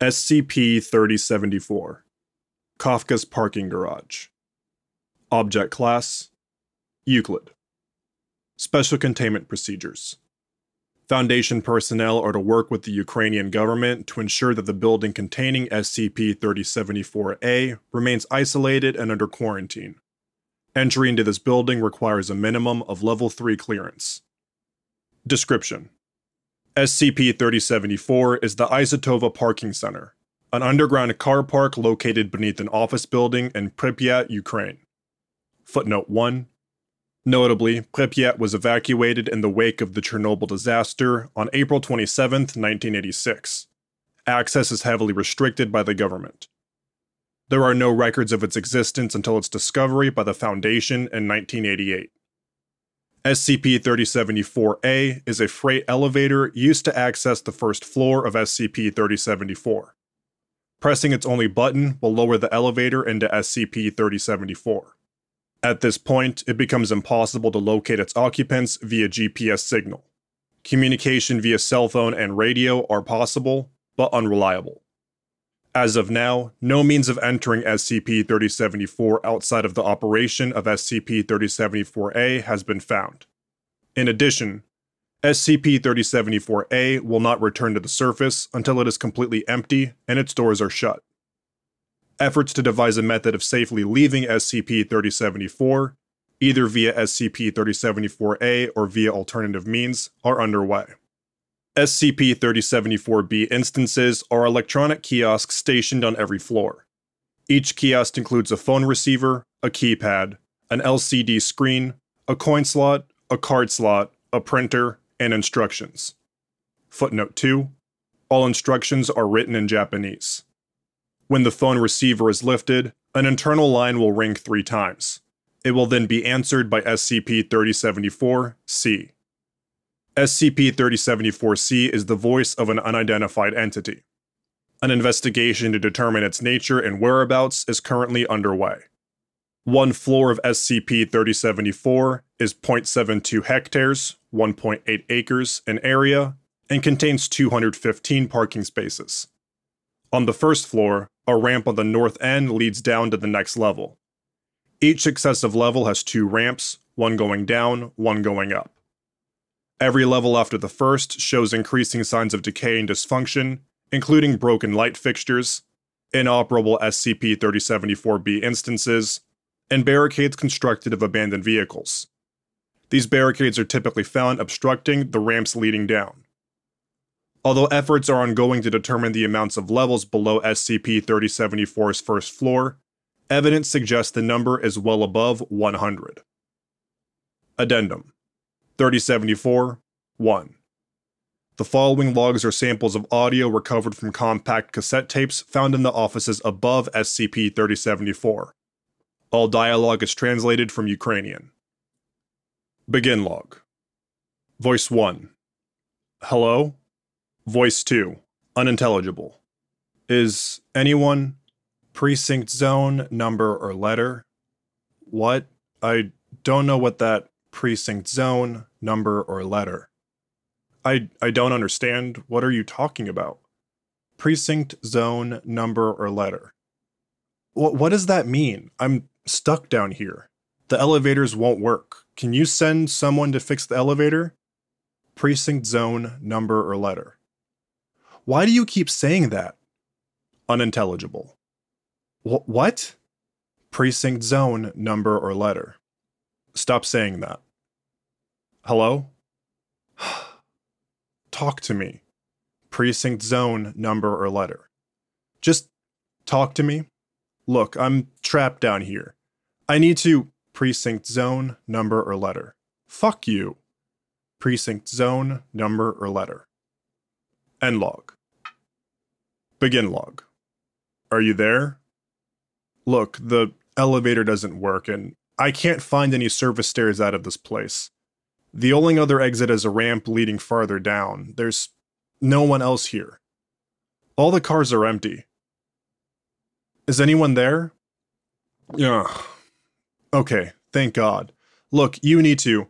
SCP 3074 Kafka's Parking Garage. Object Class Euclid. Special Containment Procedures. Foundation personnel are to work with the Ukrainian government to ensure that the building containing SCP 3074A remains isolated and under quarantine. Entry into this building requires a minimum of Level 3 clearance. Description SCP 3074 is the Isotova Parking Center, an underground car park located beneath an office building in Pripyat, Ukraine. Footnote 1 Notably, Pripyat was evacuated in the wake of the Chernobyl disaster on April 27, 1986. Access is heavily restricted by the government. There are no records of its existence until its discovery by the Foundation in 1988. SCP 3074A is a freight elevator used to access the first floor of SCP 3074. Pressing its only button will lower the elevator into SCP 3074. At this point, it becomes impossible to locate its occupants via GPS signal. Communication via cell phone and radio are possible, but unreliable. As of now, no means of entering SCP 3074 outside of the operation of SCP 3074A has been found. In addition, SCP 3074A will not return to the surface until it is completely empty and its doors are shut. Efforts to devise a method of safely leaving SCP 3074, either via SCP 3074A or via alternative means, are underway. SCP 3074B instances are electronic kiosks stationed on every floor. Each kiosk includes a phone receiver, a keypad, an LCD screen, a coin slot, a card slot, a printer, and instructions. Footnote 2 All instructions are written in Japanese. When the phone receiver is lifted, an internal line will ring three times. It will then be answered by SCP 3074 C. SCP 3074 C is the voice of an unidentified entity. An investigation to determine its nature and whereabouts is currently underway. One floor of SCP 3074 is 0.72 hectares, 1.8 acres in area, and contains 215 parking spaces. On the first floor, a ramp on the north end leads down to the next level. Each successive level has two ramps, one going down, one going up. Every level after the first shows increasing signs of decay and dysfunction, including broken light fixtures, inoperable SCP 3074B instances, and barricades constructed of abandoned vehicles. These barricades are typically found obstructing the ramps leading down. Although efforts are ongoing to determine the amounts of levels below SCP 3074's first floor, evidence suggests the number is well above 100. Addendum 3074 1. The following logs are samples of audio recovered from compact cassette tapes found in the offices above SCP 3074. All dialogue is translated from Ukrainian. Begin log. Voice 1. Hello? Voice 2. Unintelligible. Is anyone precinct zone, number, or letter? What? I don't know what that precinct zone, number, or letter. I I don't understand. What are you talking about? Precinct, zone, number, or letter. What what does that mean? I'm stuck down here. The elevators won't work. Can you send someone to fix the elevator? Precinct, zone, number, or letter. Why do you keep saying that? Unintelligible. Wh- what? Precinct zone, number, or letter. Stop saying that. Hello? talk to me. Precinct zone, number, or letter. Just talk to me. Look, I'm trapped down here. I need to. Precinct zone, number, or letter. Fuck you. Precinct zone, number, or letter. End log. Begin log. Are you there? Look, the elevator doesn't work, and I can't find any service stairs out of this place. The only other exit is a ramp leading farther down. There's no one else here. All the cars are empty. Is anyone there? Yeah. Okay, thank God. Look, you need to.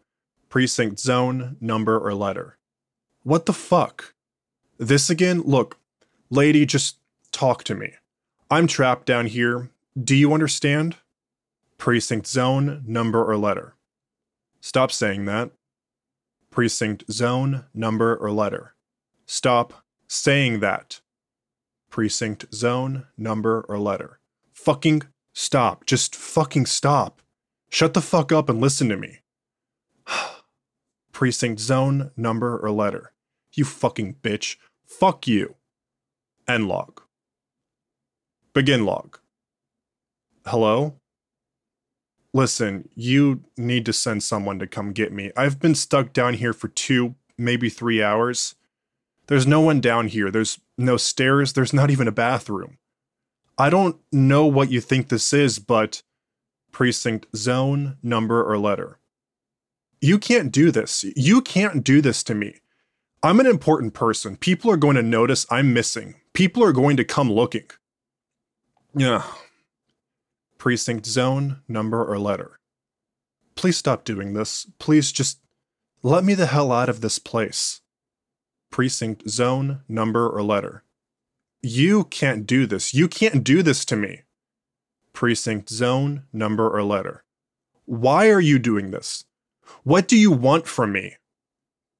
Precinct zone, number, or letter. What the fuck? This again? Look, Lady, just talk to me. I'm trapped down here. Do you understand? Precinct zone, number, or letter. Stop saying that. Precinct zone, number, or letter. Stop saying that. Precinct zone, number, or letter. Fucking stop. Just fucking stop. Shut the fuck up and listen to me. Precinct zone, number, or letter. You fucking bitch. Fuck you. End log. Begin log. Hello? Listen, you need to send someone to come get me. I've been stuck down here for two, maybe three hours. There's no one down here. There's no stairs. There's not even a bathroom. I don't know what you think this is, but precinct, zone, number, or letter. You can't do this. You can't do this to me. I'm an important person. People are going to notice I'm missing. People are going to come looking. Yeah. Precinct, zone, number, or letter. Please stop doing this. Please just let me the hell out of this place. Precinct, zone, number, or letter. You can't do this. You can't do this to me. Precinct, zone, number, or letter. Why are you doing this? What do you want from me?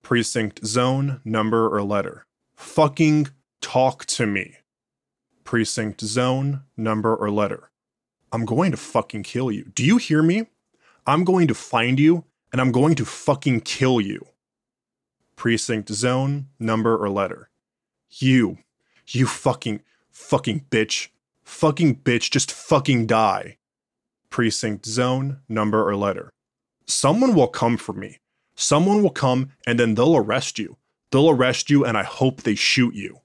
Precinct, zone, number, or letter. Fucking talk to me. Precinct, zone, number, or letter. I'm going to fucking kill you. Do you hear me? I'm going to find you and I'm going to fucking kill you. Precinct, zone, number, or letter. You. You fucking, fucking bitch. Fucking bitch, just fucking die. Precinct, zone, number, or letter. Someone will come for me. Someone will come and then they'll arrest you. They'll arrest you and I hope they shoot you.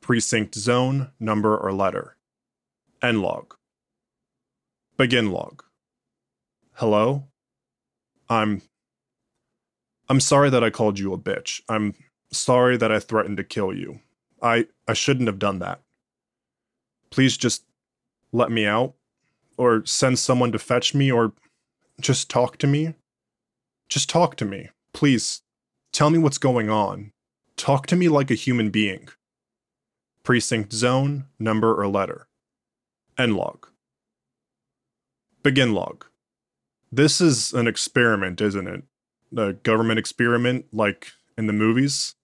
Precinct, zone, number, or letter. End log. Begin log. Hello? I'm. I'm sorry that I called you a bitch. I'm sorry that I threatened to kill you. I, I shouldn't have done that. Please just let me out, or send someone to fetch me, or just talk to me. Just talk to me. Please, tell me what's going on. Talk to me like a human being. Precinct zone, number, or letter. End log. Begin log. This is an experiment, isn't it? A government experiment like in the movies?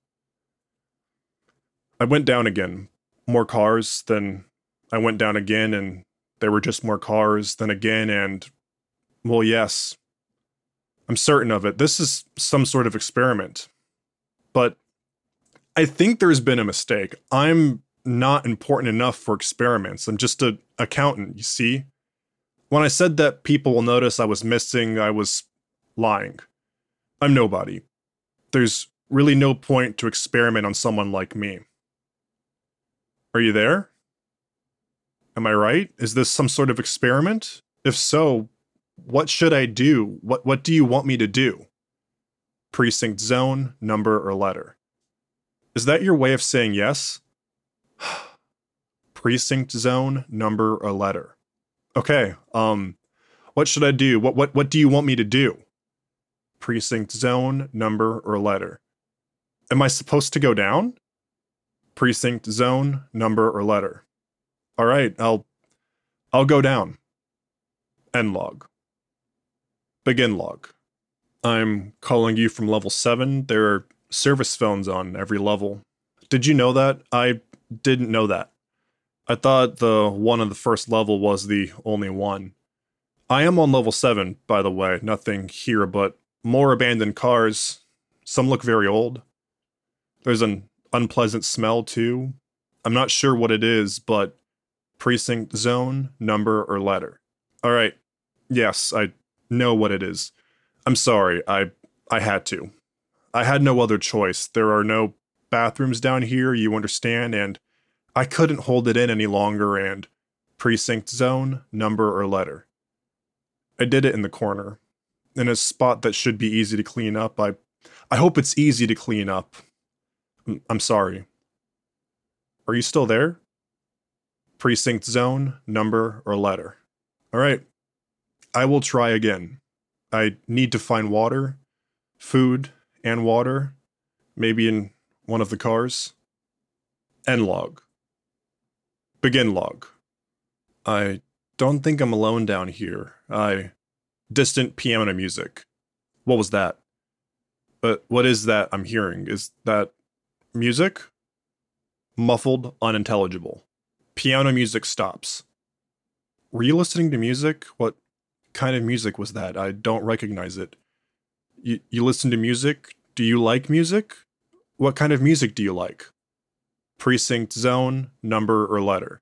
I went down again. More cars, then I went down again and there were just more cars, then again, and well, yes. I'm certain of it. This is some sort of experiment. But I think there's been a mistake. I'm not important enough for experiments. I'm just an accountant, you see? When I said that people will notice I was missing, I was lying. I'm nobody. There's really no point to experiment on someone like me. Are you there? Am I right? Is this some sort of experiment? If so, what should I do? What what do you want me to do? Precinct zone, number, or letter. Is that your way of saying yes? Precinct zone, number, or letter okay, um, what should I do? What what what do you want me to do? Precinct zone, number, or letter. Am I supposed to go down? Precinct zone, number, or letter. All right, I'll I'll go down. End log. Begin log. I'm calling you from level 7. There are service phones on every level. Did you know that? I didn't know that. I thought the one on the first level was the only one. I am on level 7, by the way, nothing here but more abandoned cars. Some look very old. There's an unpleasant smell, too. I'm not sure what it is, but precinct, zone, number, or letter. Alright, yes, I know what it is. I'm sorry, I I had to. I had no other choice. There are no bathrooms down here, you understand, and I couldn't hold it in any longer and precinct zone, number, or letter. I did it in the corner, in a spot that should be easy to clean up. I, I hope it's easy to clean up. Mm, I'm sorry. Are you still there? Precinct zone, number, or letter. All right. I will try again. I need to find water, food, and water, maybe in one of the cars. End log. Begin log. I don't think I'm alone down here. I. Distant piano music. What was that? But what is that I'm hearing? Is that music? Muffled, unintelligible. Piano music stops. Were you listening to music? What kind of music was that? I don't recognize it. You, you listen to music? Do you like music? What kind of music do you like? Precinct, zone, number, or letter.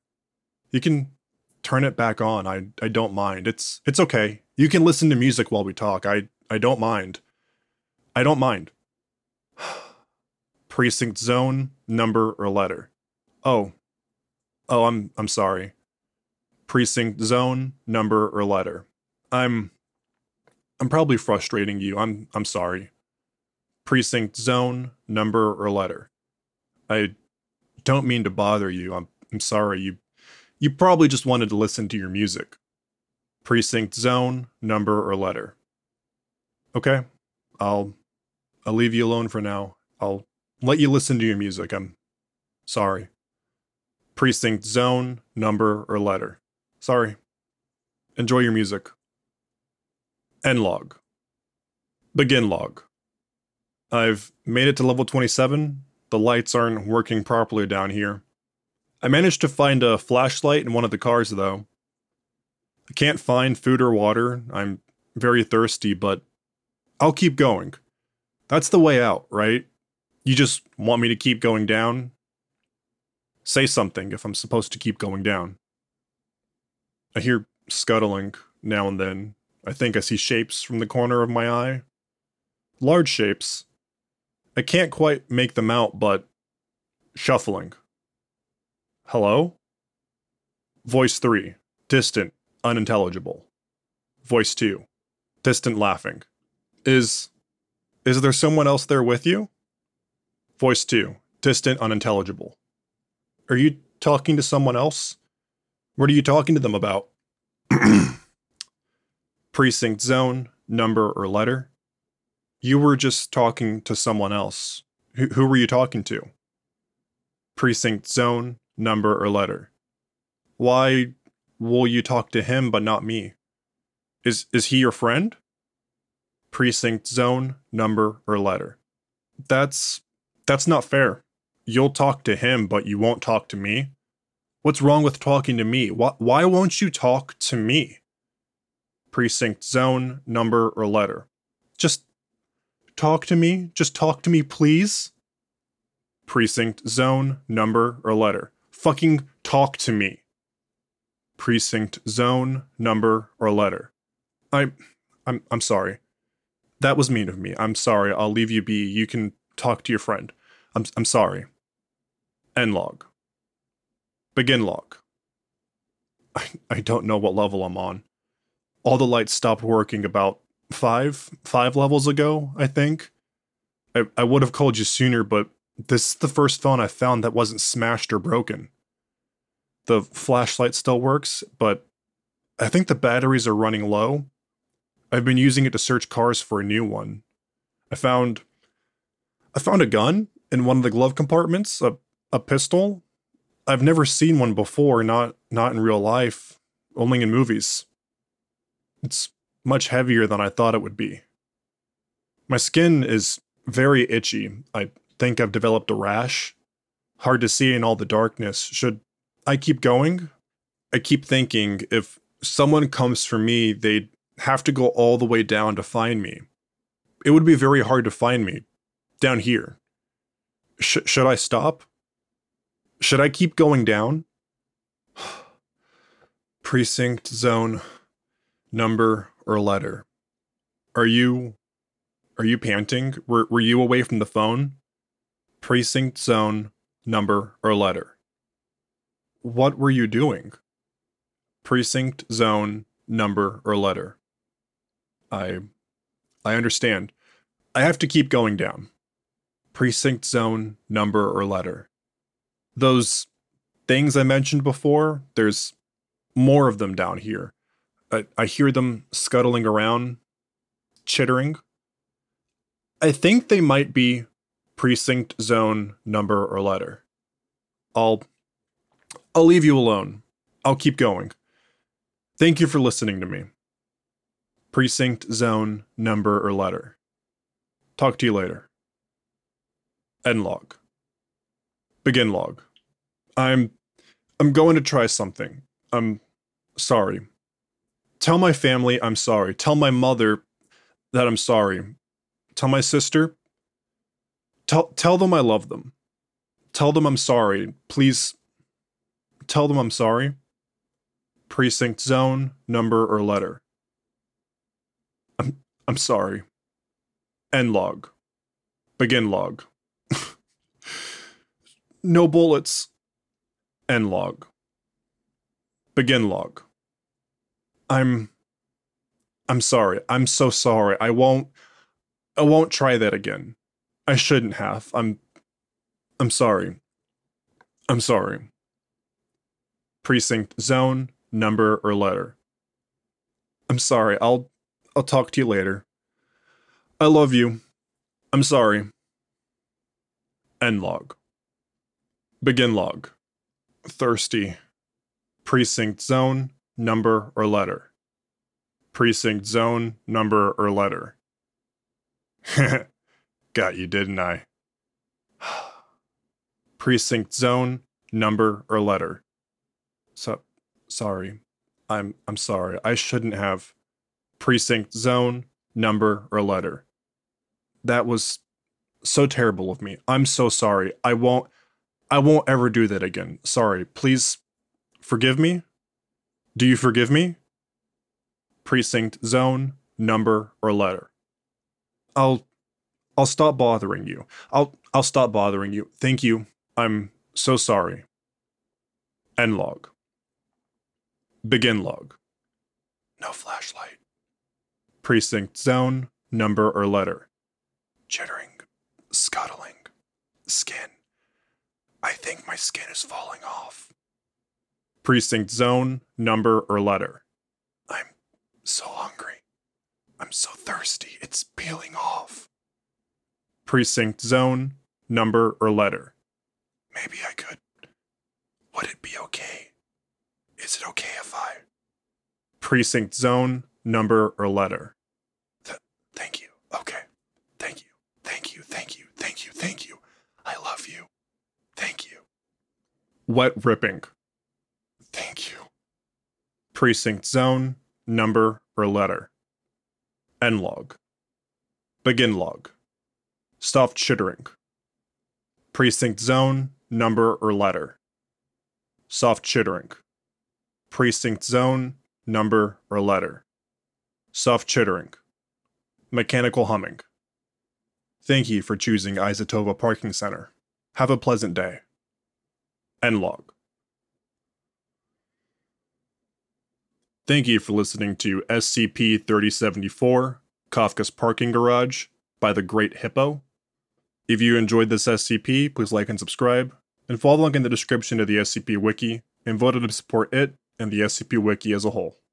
You can turn it back on. I, I don't mind. It's it's okay. You can listen to music while we talk. I I don't mind. I don't mind. Precinct zone, number, or letter. Oh. Oh, I'm I'm sorry. Precinct zone, number, or letter. I'm I'm probably frustrating you. I'm I'm sorry. Precinct zone, number, or letter. I don't mean to bother you. I'm I'm sorry. You you probably just wanted to listen to your music. Precinct zone, number, or letter. Okay. I'll I'll leave you alone for now. I'll let you listen to your music. I'm sorry. Precinct zone, number, or letter. Sorry. Enjoy your music. End log. Begin log. I've made it to level 27. The lights aren't working properly down here. I managed to find a flashlight in one of the cars, though. I can't find food or water. I'm very thirsty, but I'll keep going. That's the way out, right? You just want me to keep going down? Say something if I'm supposed to keep going down. I hear scuttling now and then. I think I see shapes from the corner of my eye. Large shapes. I can't quite make them out, but shuffling. Hello? Voice 3. Distant, unintelligible. Voice 2. Distant laughing. Is is there someone else there with you? Voice 2. Distant, unintelligible. Are you talking to someone else? What are you talking to them about? Precinct zone, number, or letter? You were just talking to someone else. Who, who were you talking to? Precinct zone, number, or letter. Why will you talk to him but not me? Is is he your friend? precinct zone, number, or letter. That's that's not fair. You'll talk to him, but you won't talk to me. What's wrong with talking to me? Why, why won't you talk to me? Precinct zone, number, or letter. Just talk to me. Just talk to me, please. Precinct zone, number, or letter. Fucking talk to me. Precinct zone, number, or letter. I I'm I'm sorry. That was mean of me. I'm sorry. I'll leave you be. You can talk to your friend. I'm, I'm sorry. End log. Begin log. I, I don't know what level I'm on. All the lights stopped working about five five levels ago, I think. I, I would have called you sooner, but this is the first phone I found that wasn't smashed or broken. The flashlight still works, but I think the batteries are running low, I've been using it to search cars for a new one. I found I found a gun in one of the glove compartments, a a pistol. I've never seen one before, not not in real life, only in movies. It's much heavier than I thought it would be. My skin is very itchy. I think I've developed a rash. Hard to see in all the darkness. Should I keep going? I keep thinking if someone comes for me, they'd have to go all the way down to find me. It would be very hard to find me down here. Sh- should I stop? Should I keep going down? Precinct, zone, number, or letter. Are you. Are you panting? Were, were you away from the phone? Precinct, zone, number, or letter. What were you doing? Precinct, zone, number, or letter. I I understand. I have to keep going down. Precinct zone, number, or letter. Those things I mentioned before, there's more of them down here. I, I hear them scuttling around, chittering. I think they might be precinct zone, number, or letter. I'll I'll leave you alone. I'll keep going. Thank you for listening to me. Precinct, zone, number, or letter. Talk to you later. End log. Begin log. I'm I'm going to try something. I'm sorry. Tell my family I'm sorry. Tell my mother that I'm sorry. Tell my sister. Tell tell them I love them. Tell them I'm sorry. Please tell them I'm sorry. Precinct zone, number or letter. I'm I'm sorry. End log. Begin log. no bullets. End log. Begin log. I'm I'm sorry. I'm so sorry. I won't I won't try that again. I shouldn't have. I'm I'm sorry. I'm sorry. Precinct zone, number or letter. I'm sorry. I'll I'll talk to you later. I love you. I'm sorry. End log. Begin log. Thirsty. Precinct zone, number or letter. Precinct zone, number or letter. Got you, didn't I? Precinct zone, number or letter. So sorry. I'm I'm sorry. I shouldn't have precinct zone, number or letter. That was so terrible of me. I'm so sorry. I won't I won't ever do that again. Sorry. Please forgive me? Do you forgive me? Precinct zone, number or letter. I'll I'll stop bothering you. I'll I'll stop bothering you. Thank you. I'm so sorry. End log. Begin log. No flashlight. Precinct zone, number or letter. Chittering, scuttling, skin. I think my skin is falling off. Precinct zone, number or letter. I'm so hungry. I'm so thirsty. It's peeling off. Precinct zone, number or letter. Maybe I could. Would it be okay? Is it okay if I? Precinct zone, number or letter. Th- thank you. Okay. Thank you. Thank you. Thank you. Thank you. Thank you. I love you. Thank you. Wet ripping. Precinct zone, number or letter. End log. Begin log. Stopped chittering. Precinct zone, number or letter. Soft chittering. Precinct zone, number or letter. Soft chittering. Mechanical humming. Thank you for choosing Isotova Parking Center. Have a pleasant day. End log. Thank you for listening to SCP 3074 Kafka's Parking Garage by the Great Hippo. If you enjoyed this SCP, please like and subscribe, and follow the link in the description of the SCP Wiki and vote to support it and the SCP Wiki as a whole.